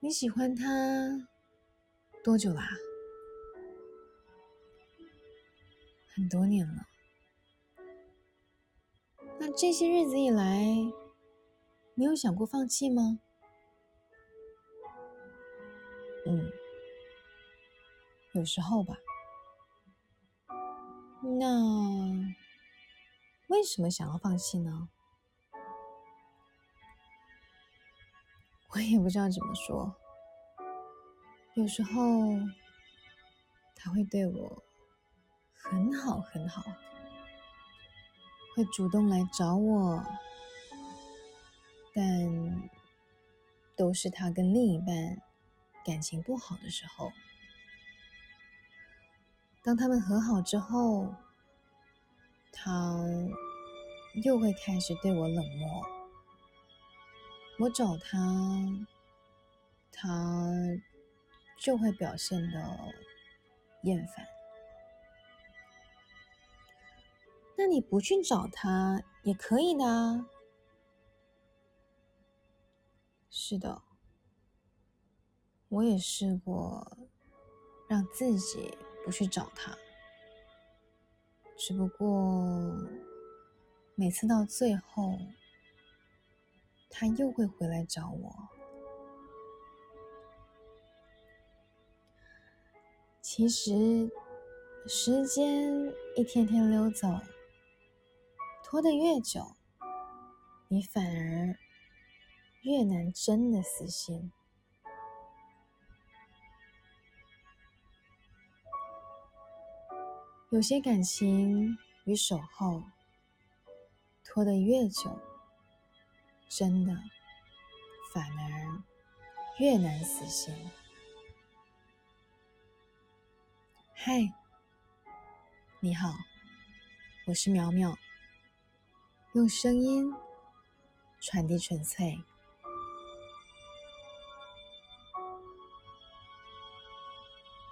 你喜欢他多久啦？很多年了。那这些日子以来，你有想过放弃吗？嗯，有时候吧。那为什么想要放弃呢？我也不知道怎么说。有时候他会对我很好很好，会主动来找我，但都是他跟另一半感情不好的时候。当他们和好之后，他又会开始对我冷漠。我找他，他就会表现的厌烦。那你不去找他也可以的啊。是的，我也试过让自己。不去找他，只不过每次到最后，他又会回来找我。其实时间一天天溜走，拖得越久，你反而越难真的死心。有些感情与守候拖得越久，真的反而越难死心。嗨，你好，我是苗苗，用声音传递纯粹。